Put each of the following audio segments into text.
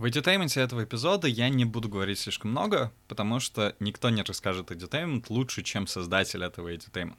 В edutainment этого эпизода я не буду говорить слишком много, потому что никто не расскажет edutainment лучше, чем создатель этого edutainment.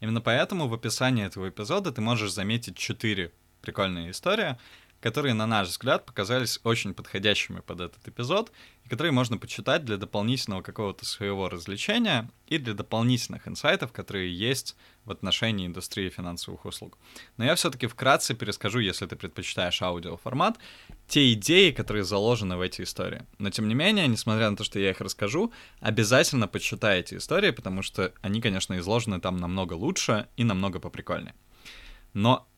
Именно поэтому в описании этого эпизода ты можешь заметить четыре прикольные истории, которые, на наш взгляд, показались очень подходящими под этот эпизод, и которые можно почитать для дополнительного какого-то своего развлечения и для дополнительных инсайтов, которые есть в отношении индустрии финансовых услуг. Но я все-таки вкратце перескажу, если ты предпочитаешь аудиоформат, те идеи, которые заложены в эти истории. Но тем не менее, несмотря на то, что я их расскажу, обязательно почитай эти истории, потому что они, конечно, изложены там намного лучше и намного поприкольнее. Но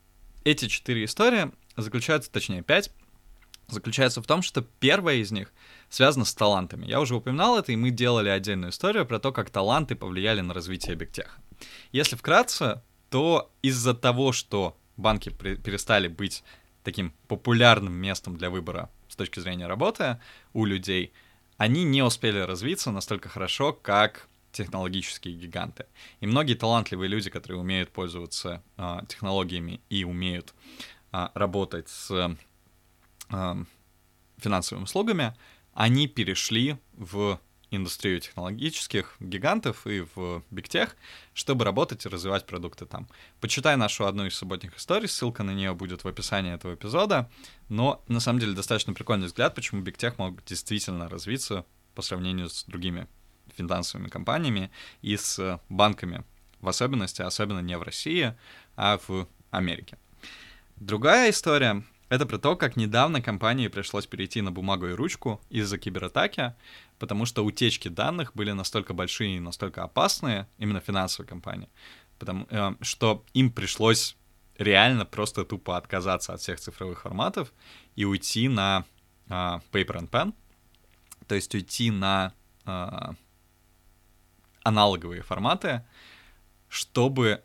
эти четыре истории заключается, точнее, пять, заключается в том, что первая из них связана с талантами. Я уже упоминал это, и мы делали отдельную историю про то, как таланты повлияли на развитие бигтеха. Если вкратце, то из-за того, что банки перестали быть таким популярным местом для выбора с точки зрения работы у людей, они не успели развиться настолько хорошо, как технологические гиганты. И многие талантливые люди, которые умеют пользоваться э, технологиями и умеют работать с а, финансовыми услугами, они перешли в индустрию технологических гигантов и в бигтех, чтобы работать и развивать продукты там. Почитай нашу одну из субботних историй, ссылка на нее будет в описании этого эпизода, но на самом деле достаточно прикольный взгляд, почему бигтех мог действительно развиться по сравнению с другими финансовыми компаниями и с банками в особенности, особенно не в России, а в Америке. Другая история — это про то, как недавно компании пришлось перейти на бумагу и ручку из-за кибератаки, потому что утечки данных были настолько большие и настолько опасные, именно финансовые компании, потому, э, что им пришлось реально просто тупо отказаться от всех цифровых форматов и уйти на э, paper and pen, то есть уйти на э, аналоговые форматы, чтобы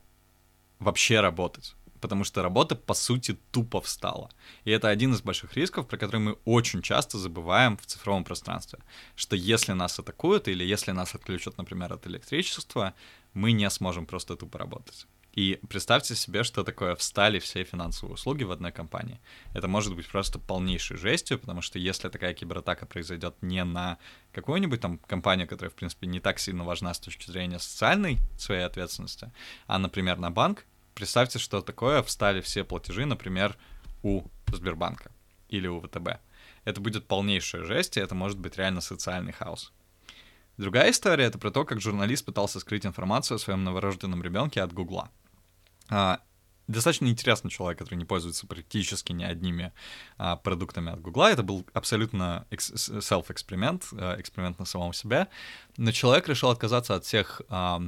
вообще работать потому что работа, по сути, тупо встала. И это один из больших рисков, про который мы очень часто забываем в цифровом пространстве, что если нас атакуют или если нас отключат, например, от электричества, мы не сможем просто тупо работать. И представьте себе, что такое встали все финансовые услуги в одной компании. Это может быть просто полнейшей жестью, потому что если такая кибератака произойдет не на какую-нибудь там компанию, которая, в принципе, не так сильно важна с точки зрения социальной своей ответственности, а, например, на банк, представьте, что такое встали все платежи, например, у Сбербанка или у ВТБ. Это будет полнейшая жесть, и это может быть реально социальный хаос. Другая история — это про то, как журналист пытался скрыть информацию о своем новорожденном ребенке от Гугла. А, достаточно интересный человек, который не пользуется практически ни одними а, продуктами от Гугла. Это был абсолютно self-эксперимент, а, эксперимент на самом себе. Но человек решил отказаться от всех а,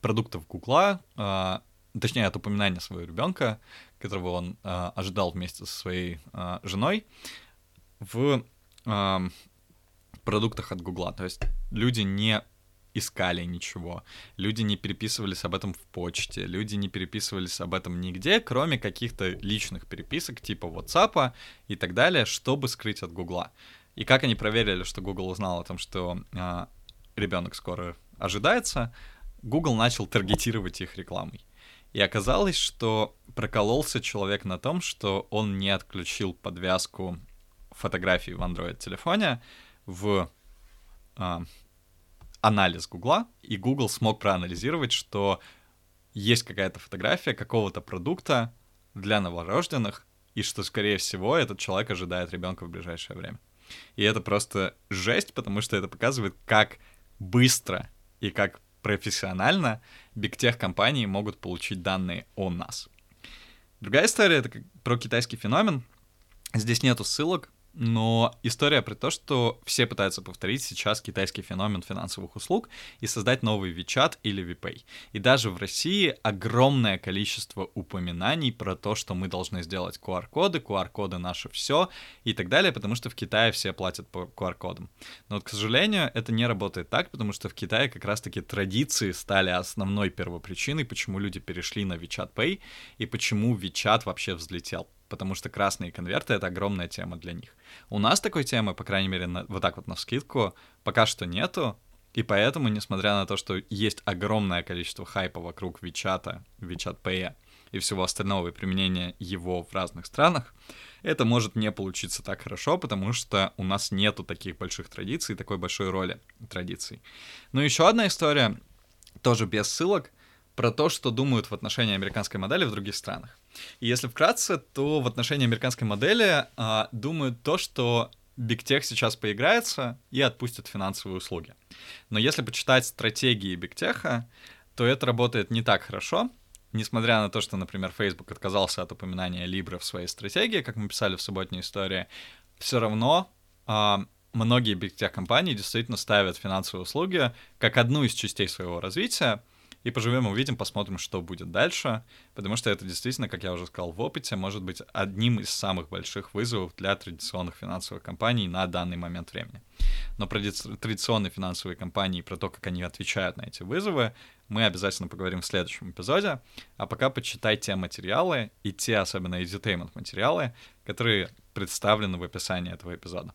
продуктов Гугла, а, точнее, от упоминания своего ребенка, которого он э, ожидал вместе со своей э, женой, в э, продуктах от Гугла. То есть люди не искали ничего, люди не переписывались об этом в почте, люди не переписывались об этом нигде, кроме каких-то личных переписок типа WhatsApp и так далее, чтобы скрыть от Гугла. И как они проверили, что Google узнал о том, что э, ребенок скоро ожидается, Google начал таргетировать их рекламой. И оказалось, что прокололся человек на том, что он не отключил подвязку фотографий в Android-телефоне в э, анализ Гугла, и Google смог проанализировать, что есть какая-то фотография какого-то продукта для новорожденных, и что, скорее всего, этот человек ожидает ребенка в ближайшее время. И это просто жесть, потому что это показывает, как быстро и как профессионально бигтех-компании могут получить данные о нас. Другая история — это про китайский феномен. Здесь нету ссылок, но история про то, что все пытаются повторить сейчас китайский феномен финансовых услуг и создать новый WeChat или WePay. И даже в России огромное количество упоминаний про то, что мы должны сделать QR-коды, QR-коды наше все и так далее, потому что в Китае все платят по QR-кодам. Но вот, к сожалению, это не работает так, потому что в Китае как раз-таки традиции стали основной первопричиной, почему люди перешли на WeChat Pay и почему WeChat вообще взлетел потому что красные конверты — это огромная тема для них. У нас такой темы, по крайней мере, на, вот так вот на скидку, пока что нету, и поэтому, несмотря на то, что есть огромное количество хайпа вокруг WeChat, WeChat Pay и всего остального и применения его в разных странах, это может не получиться так хорошо, потому что у нас нету таких больших традиций, такой большой роли традиций. Но еще одна история, тоже без ссылок, про то, что думают в отношении американской модели в других странах. И если вкратце, то в отношении американской модели а, думают то, что Big Tech сейчас поиграется и отпустит финансовые услуги. Но если почитать стратегии Big Tech, то это работает не так хорошо, несмотря на то, что, например, Facebook отказался от упоминания Libra в своей стратегии, как мы писали в субботней истории, все равно а, многие Tech компании действительно ставят финансовые услуги как одну из частей своего развития, и поживем, увидим, посмотрим, что будет дальше, потому что это действительно, как я уже сказал в опыте, может быть одним из самых больших вызовов для традиционных финансовых компаний на данный момент времени. Но про традиционные финансовые компании, про то, как они отвечают на эти вызовы, мы обязательно поговорим в следующем эпизоде. А пока почитайте те материалы и те, особенно edutainment материалы, которые представлены в описании этого эпизода.